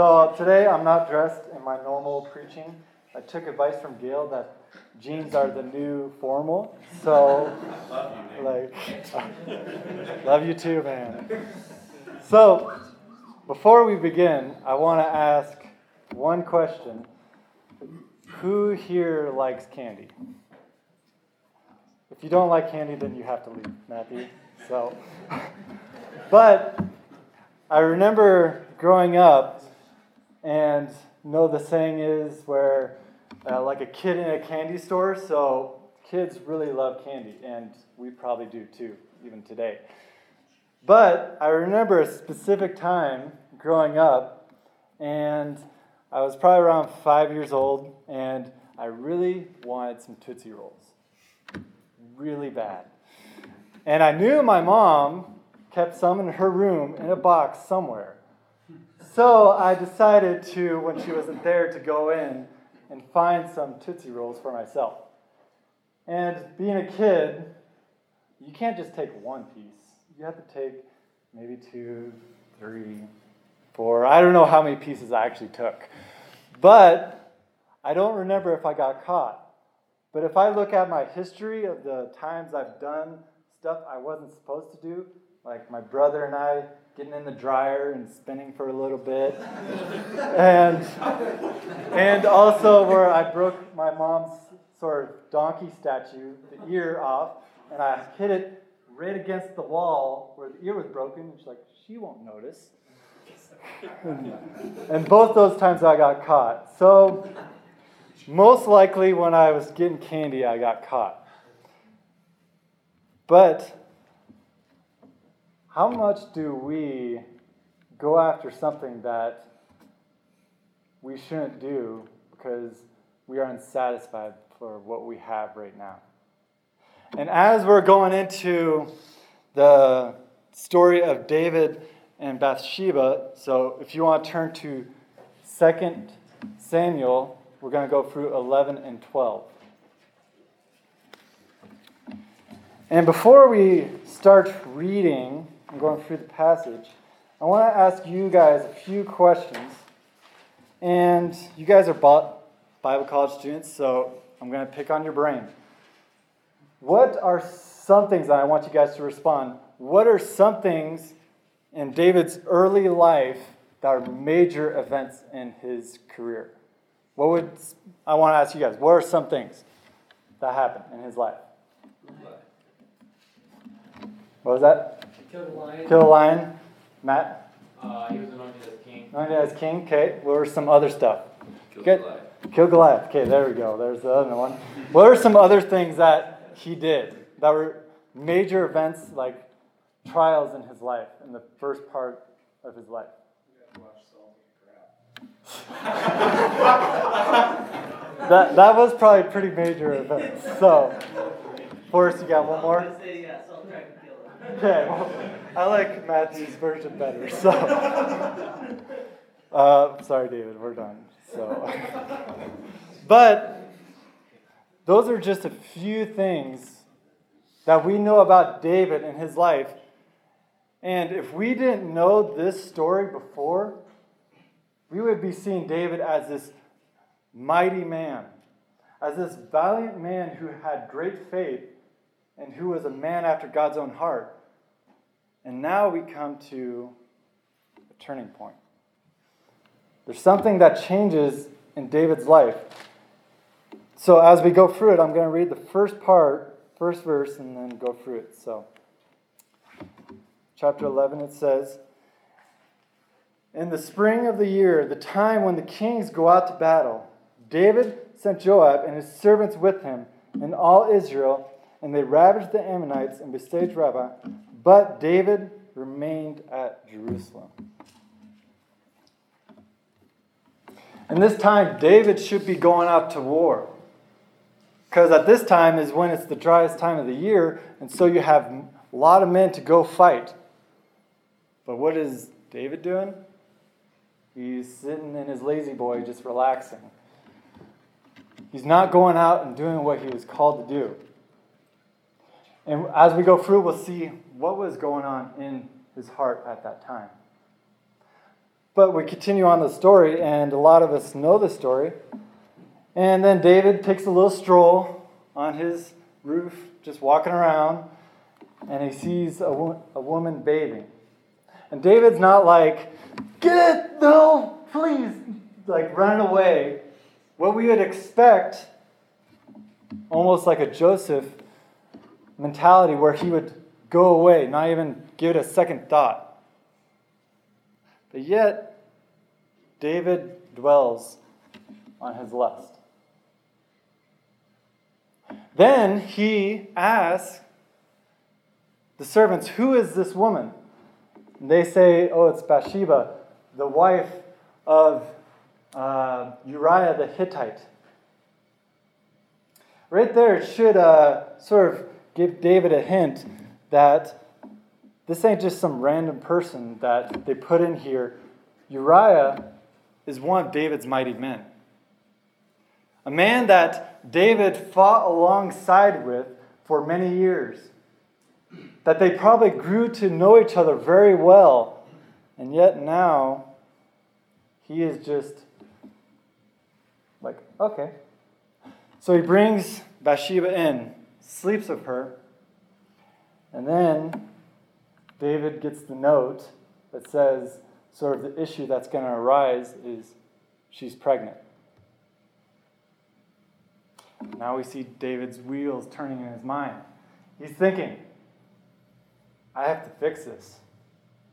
So today I'm not dressed in my normal preaching. I took advice from Gail that jeans are the new formal. So, love you, like, love you too, man. So, before we begin, I want to ask one question. Who here likes candy? If you don't like candy, then you have to leave, Matthew. So, but I remember growing up, and know the saying is where, uh, like a kid in a candy store. So kids really love candy, and we probably do too, even today. But I remember a specific time growing up, and I was probably around five years old, and I really wanted some Tootsie Rolls. Really bad. And I knew my mom kept some in her room in a box somewhere. So I decided to, when she wasn't there, to go in and find some Tootsie Rolls for myself. And being a kid, you can't just take one piece. You have to take maybe two, three, four. I don't know how many pieces I actually took. But I don't remember if I got caught. But if I look at my history of the times I've done stuff I wasn't supposed to do, like my brother and I getting in the dryer and spinning for a little bit. and, and also where I broke my mom's sort of donkey statue, the ear off, and I hit it right against the wall where the ear was broken. And she's like, she won't notice. and both those times I got caught. So, most likely when I was getting candy, I got caught. But how much do we go after something that we shouldn't do because we are unsatisfied for what we have right now? And as we're going into the story of David and Bathsheba, so if you want to turn to 2 Samuel, we're going to go through 11 and 12. And before we start reading, I'm going through the passage. I want to ask you guys a few questions. And you guys are Bible college students, so I'm going to pick on your brain. What are some things that I want you guys to respond? What are some things in David's early life that are major events in his career? What would I want to ask you guys? What are some things that happened in his life? What was that? Killed a lion. Kill the lion. Matt? Uh, he was anointed as king. Anointed as king. Okay. What were some other stuff? Killed Good. Goliath. Kill Goliath. Okay, there we go. There's the other one. What are some other things that he did that were major events like trials in his life, in the first part of his life? that, that was probably pretty major events. So, Forrest, you got one more? Okay, well, I like Matthew's version better. So, uh, sorry, David, we're done. So, but those are just a few things that we know about David and his life. And if we didn't know this story before, we would be seeing David as this mighty man, as this valiant man who had great faith and who was a man after God's own heart. And now we come to a turning point. There's something that changes in David's life. So as we go through it, I'm going to read the first part, first verse, and then go through it. So, chapter 11, it says, In the spring of the year, the time when the kings go out to battle, David sent Joab and his servants with him and all Israel, and they ravaged the Ammonites and besieged Rabbah. But David remained at Jerusalem. And this time, David should be going out to war. Because at this time is when it's the driest time of the year, and so you have a lot of men to go fight. But what is David doing? He's sitting in his lazy boy just relaxing. He's not going out and doing what he was called to do. And as we go through, we'll see what was going on in his heart at that time. But we continue on the story, and a lot of us know the story. And then David takes a little stroll on his roof, just walking around, and he sees a, wo- a woman bathing. And David's not like, get it, no, please, like running away. What we would expect, almost like a Joseph mentality, where he would go away, not even give it a second thought. But yet, David dwells on his lust. Then he asks the servants, Who is this woman? And they say, Oh, it's Bathsheba, the wife of uh, Uriah the Hittite. Right there, it should uh, sort of give David a hint that this ain't just some random person that they put in here. Uriah is one of David's mighty men. A man that David fought alongside with for many years. That they probably grew to know each other very well. And yet now, he is just like, okay. So he brings Bathsheba in, sleeps with her, and then David gets the note that says, sort of the issue that's going to arise is she's pregnant. Now we see David's wheels turning in his mind. He's thinking, I have to fix this.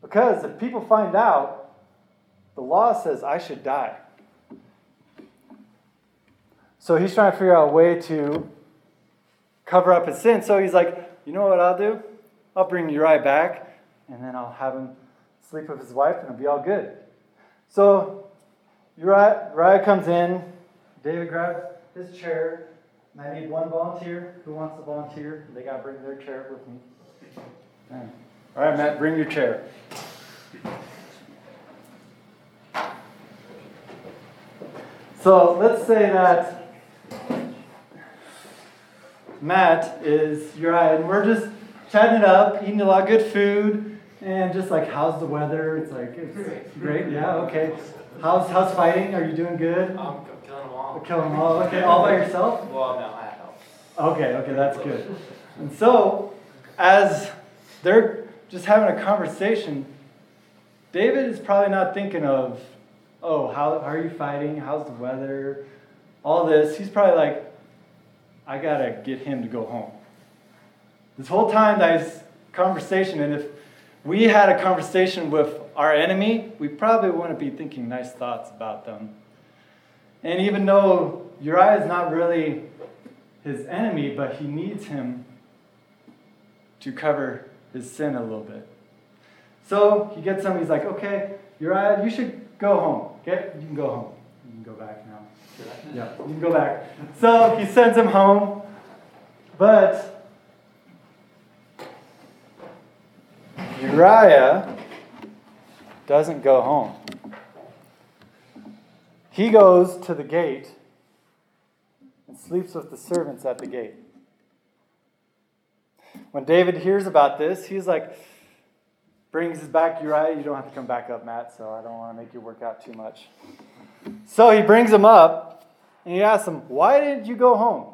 Because if people find out, the law says I should die. So he's trying to figure out a way to cover up his sin. So he's like, you know what I'll do? I'll bring Uriah back, and then I'll have him sleep with his wife, and it'll be all good. So Uriah, Uriah comes in. David grabs his chair, and I need one volunteer. Who wants to volunteer? They got to bring their chair with me. All right, Matt, bring your chair. So let's say that Matt is Uriah, and we're just chatting it up, eating a lot of good food, and just like, how's the weather? It's like, it's great. great. Yeah, okay. How's how's fighting? Are you doing good? I'm killing them all. Killing them all. Okay, all by yourself. Well, no, I have help. Okay, okay, that's good. And so, as they're just having a conversation, David is probably not thinking of, oh, how, how are you fighting? How's the weather? All this. He's probably like, I gotta get him to go home. This whole time, that conversation, and if we had a conversation with our enemy, we probably wouldn't be thinking nice thoughts about them. And even though Uriah is not really his enemy, but he needs him to cover his sin a little bit. So he gets him, he's like, okay, Uriah, you should go home. Okay? You can go home. You can go back now. Yeah, you can go back. So he sends him home, but Uriah doesn't go home. He goes to the gate and sleeps with the servants at the gate. When David hears about this, he's like, brings his back Uriah. You don't have to come back up, Matt, so I don't want to make you work out too much. So he brings him up and he asks him, Why didn't you go home?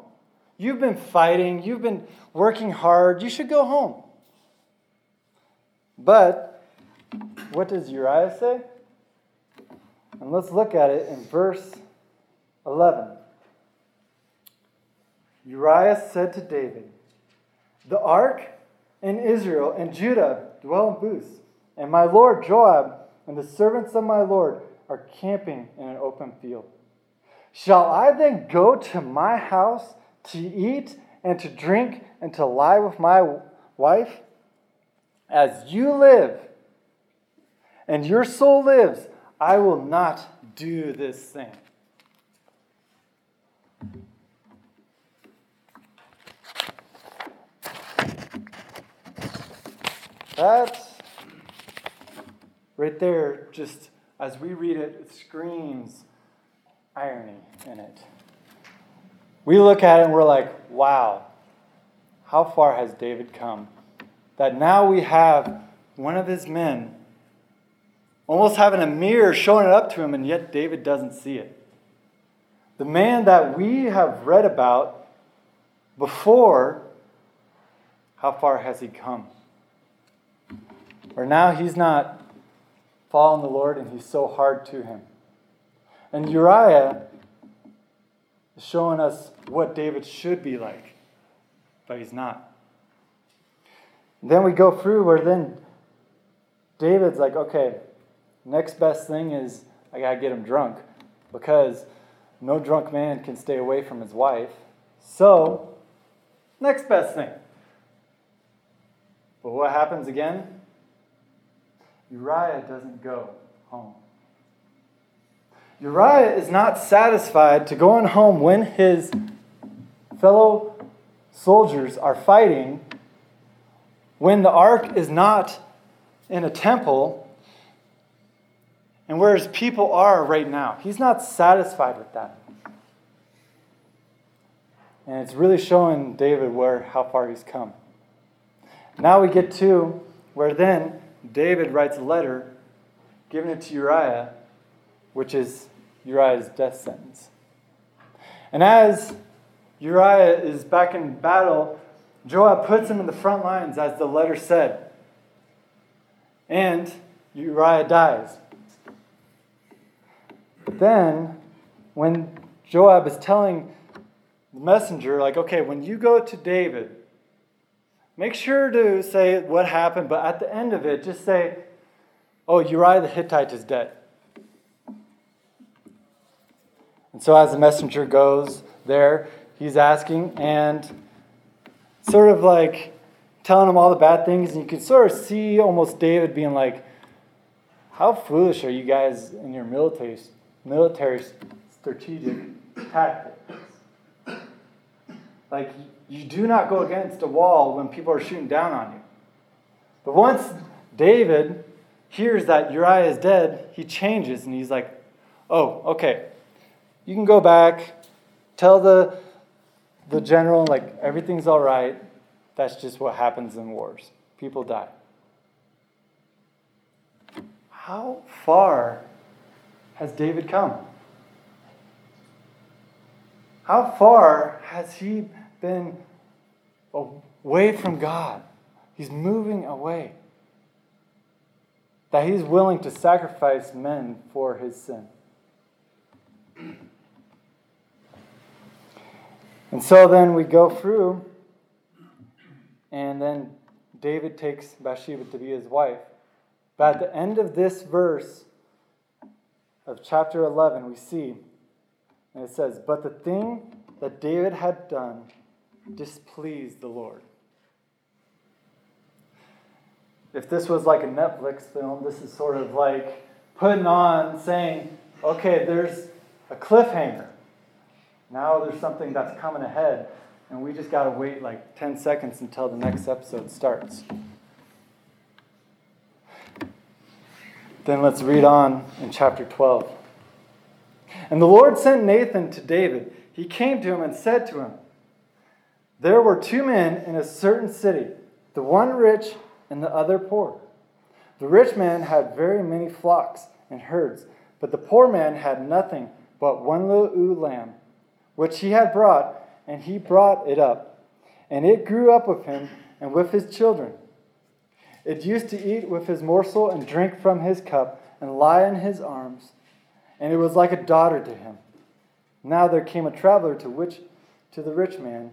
You've been fighting, you've been working hard, you should go home. But what does Uriah say? And let's look at it in verse 11. Uriah said to David, The ark and Israel and Judah dwell in booths, and my lord Joab and the servants of my lord are camping in an open field. Shall I then go to my house to eat and to drink and to lie with my wife? As you live and your soul lives, I will not do this thing. That right there, just as we read it, it screams irony in it. We look at it and we're like, wow, how far has David come? That now we have one of his men almost having a mirror showing it up to him, and yet David doesn't see it. The man that we have read about before, how far has he come? Or now he's not following the Lord and he's so hard to him. And Uriah is showing us what David should be like, but he's not. then we go through where then David's like, okay, next best thing is I got to get him drunk because no drunk man can stay away from his wife. So, next best thing. But what happens again? Uriah doesn't go home. Uriah is not satisfied to go going home when his fellow soldiers are fighting, when the ark is not in a temple, and where his people are right now. He's not satisfied with that. And it's really showing David where how far he's come. Now we get to where then David writes a letter giving it to Uriah, which is Uriah's death sentence. And as Uriah is back in battle, Joab puts him in the front lines, as the letter said. And Uriah dies. Then, when Joab is telling the messenger, like, okay, when you go to David, Make sure to say what happened, but at the end of it, just say, Oh, Uriah the Hittite is dead. And so as the messenger goes there, he's asking and sort of like telling him all the bad things. And you can sort of see almost David being like, How foolish are you guys in your military, military strategic tactics? Like, you do not go against a wall when people are shooting down on you. But once David hears that Uriah is dead, he changes and he's like, oh, okay. You can go back, tell the, the general, like, everything's all right. That's just what happens in wars. People die. How far has David come? How far has he been away from God. He's moving away. That he's willing to sacrifice men for his sin. And so then we go through, and then David takes Bathsheba to be his wife. But at the end of this verse of chapter 11, we see, and it says, But the thing that David had done displeased the Lord. If this was like a Netflix film, this is sort of like putting on saying, okay, there's a cliffhanger. Now there's something that's coming ahead, and we just got to wait like 10 seconds until the next episode starts. Then let's read on in chapter 12. And the Lord sent Nathan to David. He came to him and said to him, there were two men in a certain city, the one rich and the other poor. The rich man had very many flocks and herds, but the poor man had nothing but one little ewe lamb, which he had brought, and he brought it up. And it grew up with him and with his children. It used to eat with his morsel and drink from his cup and lie in his arms, and it was like a daughter to him. Now there came a traveler to which to the rich man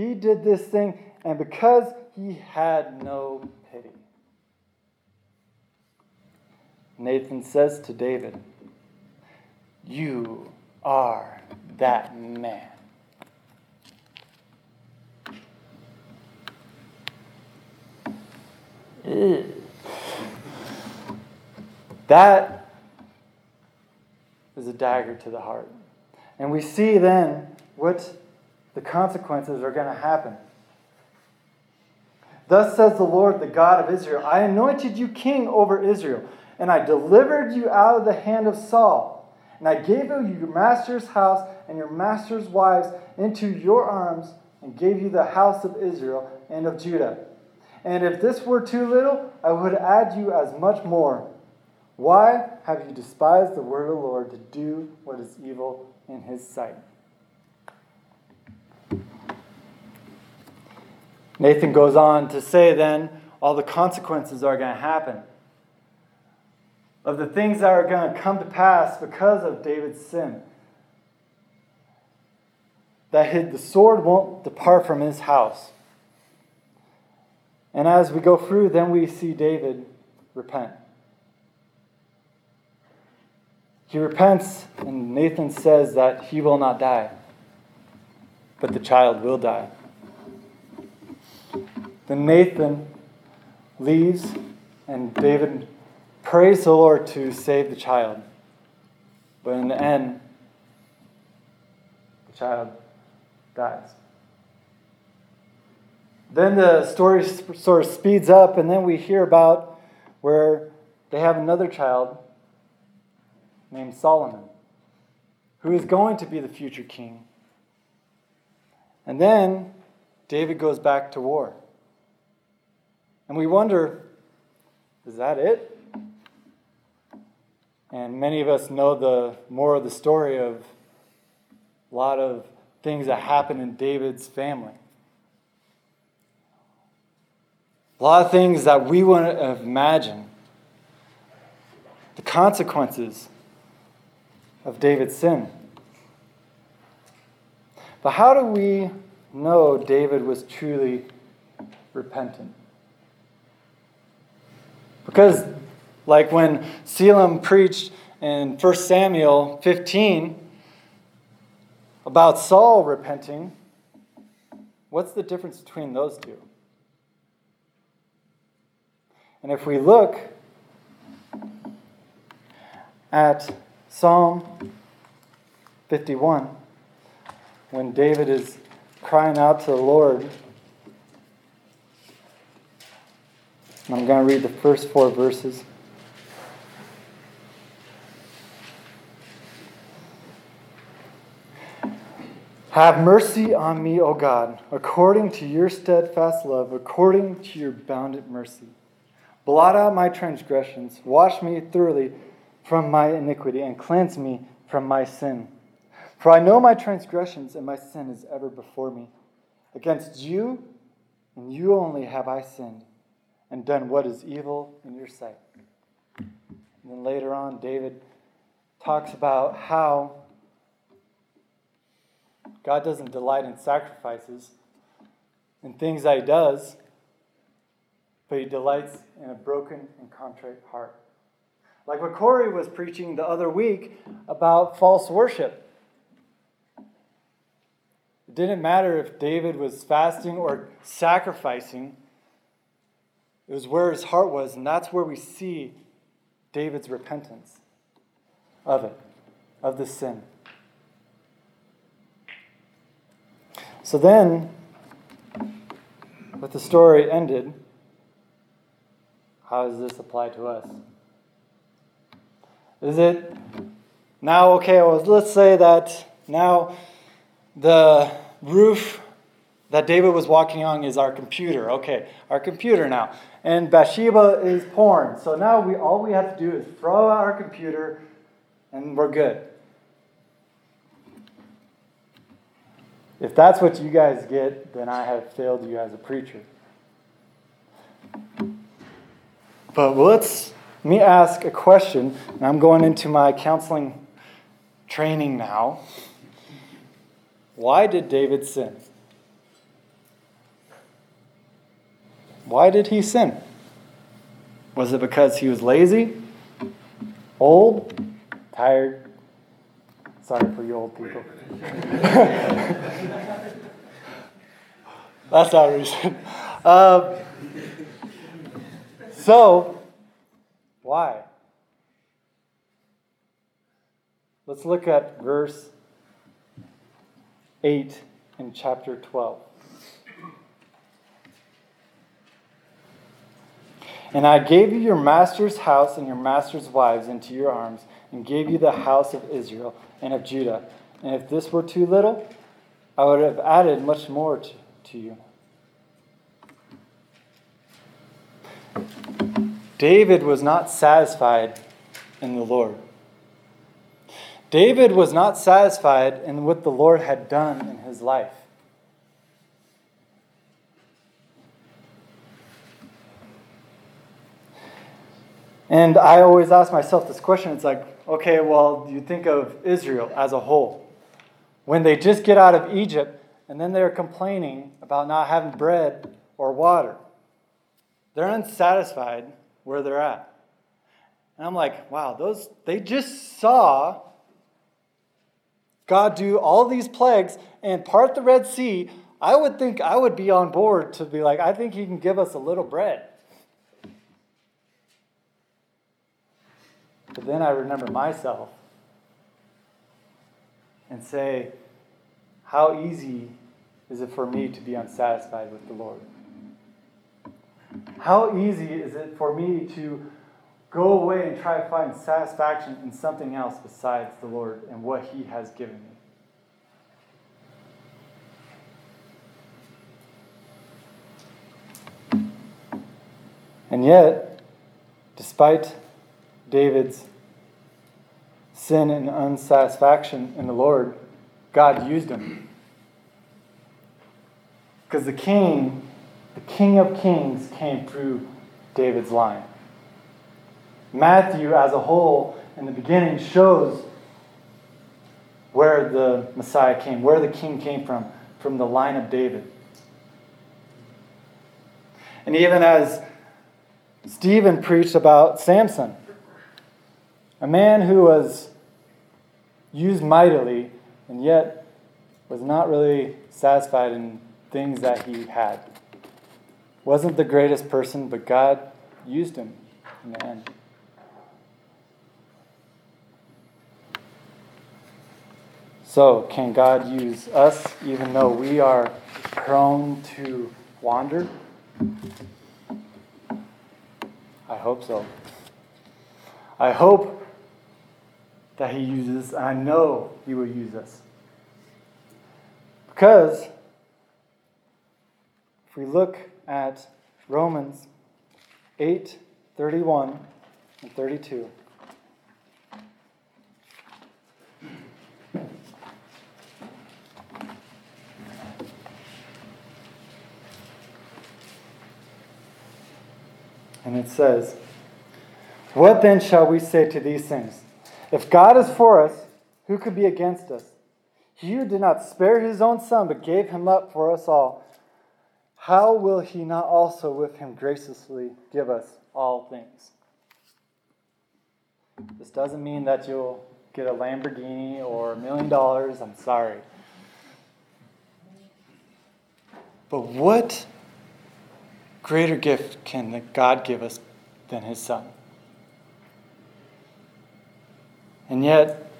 he did this thing, and because he had no pity. Nathan says to David, You are that man. That is a dagger to the heart. And we see then what the consequences are going to happen. Thus says the Lord, the God of Israel I anointed you king over Israel, and I delivered you out of the hand of Saul. And I gave you your master's house and your master's wives into your arms, and gave you the house of Israel and of Judah. And if this were too little, I would add you as much more. Why have you despised the word of the Lord to do what is evil in his sight? Nathan goes on to say then all the consequences are going to happen of the things that are going to come to pass because of David's sin. That the sword won't depart from his house. And as we go through, then we see David repent. He repents, and Nathan says that he will not die, but the child will die. Then Nathan leaves, and David prays the Lord to save the child. But in the end, the child dies. Then the story sort of speeds up, and then we hear about where they have another child named Solomon, who is going to be the future king. And then David goes back to war. And we wonder is that it? And many of us know the more of the story of a lot of things that happen in David's family. A lot of things that we wouldn't have imagined. The consequences of David's sin. But how do we know David was truly repentant? Because, like when Selim preached in 1 Samuel 15 about Saul repenting, what's the difference between those two? And if we look at Psalm 51, when David is crying out to the Lord I'm going to read the first four verses. Have mercy on me, O God, according to your steadfast love, according to your bounded mercy. Blot out my transgressions, wash me thoroughly from my iniquity, and cleanse me from my sin. For I know my transgressions, and my sin is ever before me. Against you and you only have I sinned and done what is evil in your sight. And then later on, David talks about how God doesn't delight in sacrifices and things that He does, but He delights in a broken and contrite heart. Like what Corey was preaching the other week about false worship. It didn't matter if David was fasting or sacrificing it was where his heart was, and that's where we see David's repentance of it, of the sin. So then, with the story ended, how does this apply to us? Is it now okay? Well, let's say that now the roof that David was walking on is our computer. Okay, our computer now. And Bathsheba is porn. So now we all we have to do is throw out our computer and we're good. If that's what you guys get, then I have failed you as a preacher. But let's let me ask a question, and I'm going into my counseling training now. Why did David sin? Why did he sin? Was it because he was lazy, old, tired? Sorry for you old people. That's not a reason. Uh, so, why? Let's look at verse 8 in chapter 12. And I gave you your master's house and your master's wives into your arms, and gave you the house of Israel and of Judah. And if this were too little, I would have added much more to, to you. David was not satisfied in the Lord. David was not satisfied in what the Lord had done in his life. And I always ask myself this question it's like, okay, well, you think of Israel as a whole. When they just get out of Egypt and then they're complaining about not having bread or water, they're unsatisfied where they're at. And I'm like, wow, those they just saw God do all these plagues and part the Red Sea. I would think I would be on board to be like, I think he can give us a little bread. But then I remember myself and say, How easy is it for me to be unsatisfied with the Lord? How easy is it for me to go away and try to find satisfaction in something else besides the Lord and what He has given me? And yet, despite David's sin and unsatisfaction in the Lord, God used him. Because the king, the king of kings, came through David's line. Matthew, as a whole, in the beginning, shows where the Messiah came, where the king came from, from the line of David. And even as Stephen preached about Samson, a man who was used mightily and yet was not really satisfied in things that he had. Wasn't the greatest person, but God used him in the end. So, can God use us even though we are prone to wander? I hope so. I hope that He uses, I know He will use us. Because if we look at Romans 8 31 and 32. And it says, What then shall we say to these things? If God is for us, who could be against us? He who did not spare his own son, but gave him up for us all, how will he not also with him graciously give us all things? This doesn't mean that you'll get a Lamborghini or a million dollars. I'm sorry. But what greater gift can God give us than his son? And yet,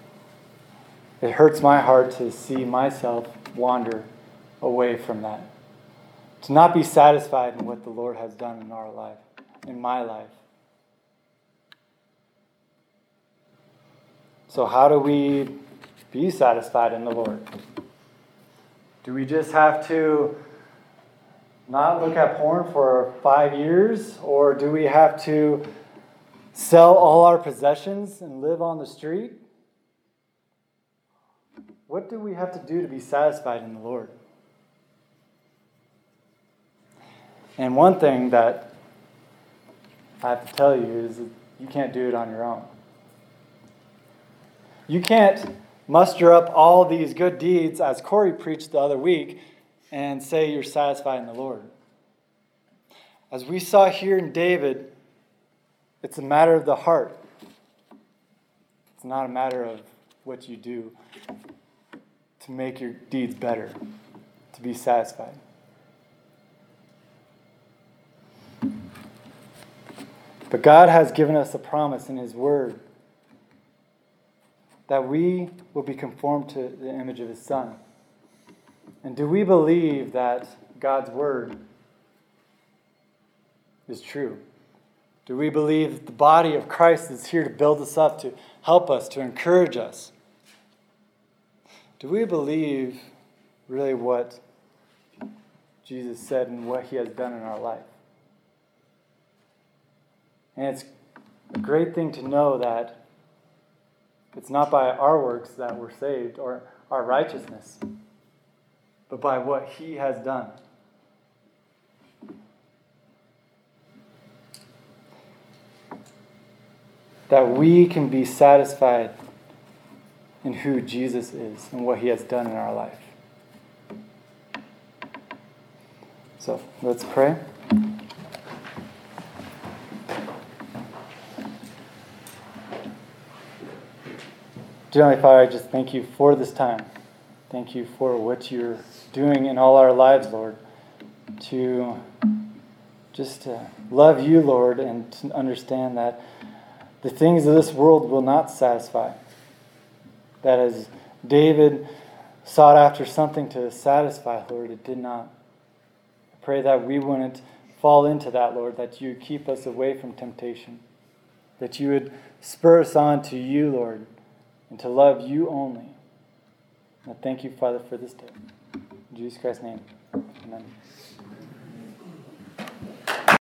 it hurts my heart to see myself wander away from that. To not be satisfied in what the Lord has done in our life, in my life. So, how do we be satisfied in the Lord? Do we just have to not look at porn for five years? Or do we have to sell all our possessions and live on the street? What do we have to do to be satisfied in the Lord? And one thing that I have to tell you is you can't do it on your own. You can't muster up all these good deeds, as Corey preached the other week, and say you're satisfied in the Lord. As we saw here in David, it's a matter of the heart. It's not a matter of what you do to make your deeds better, to be satisfied. But God has given us a promise in His Word that we will be conformed to the image of his Son. And do we believe that God's word is true? Do we believe that the body of Christ is here to build us up, to help us, to encourage us? Do we believe really what Jesus said and what he has done in our life? And it's a great thing to know that it's not by our works that we're saved or our righteousness, but by what he has done. That we can be satisfied in who Jesus is and what he has done in our life. So let's pray. Dear Heavenly Father, I just thank you for this time. Thank you for what you're doing in all our lives, Lord, to just to love you, Lord, and to understand that the things of this world will not satisfy. That as David sought after something to satisfy, Lord, it did not. I pray that we wouldn't fall into that, Lord, that you keep us away from temptation, that you would spur us on to you, Lord and to love you only. I thank you, Father, for this day. In Jesus Christ's name, amen.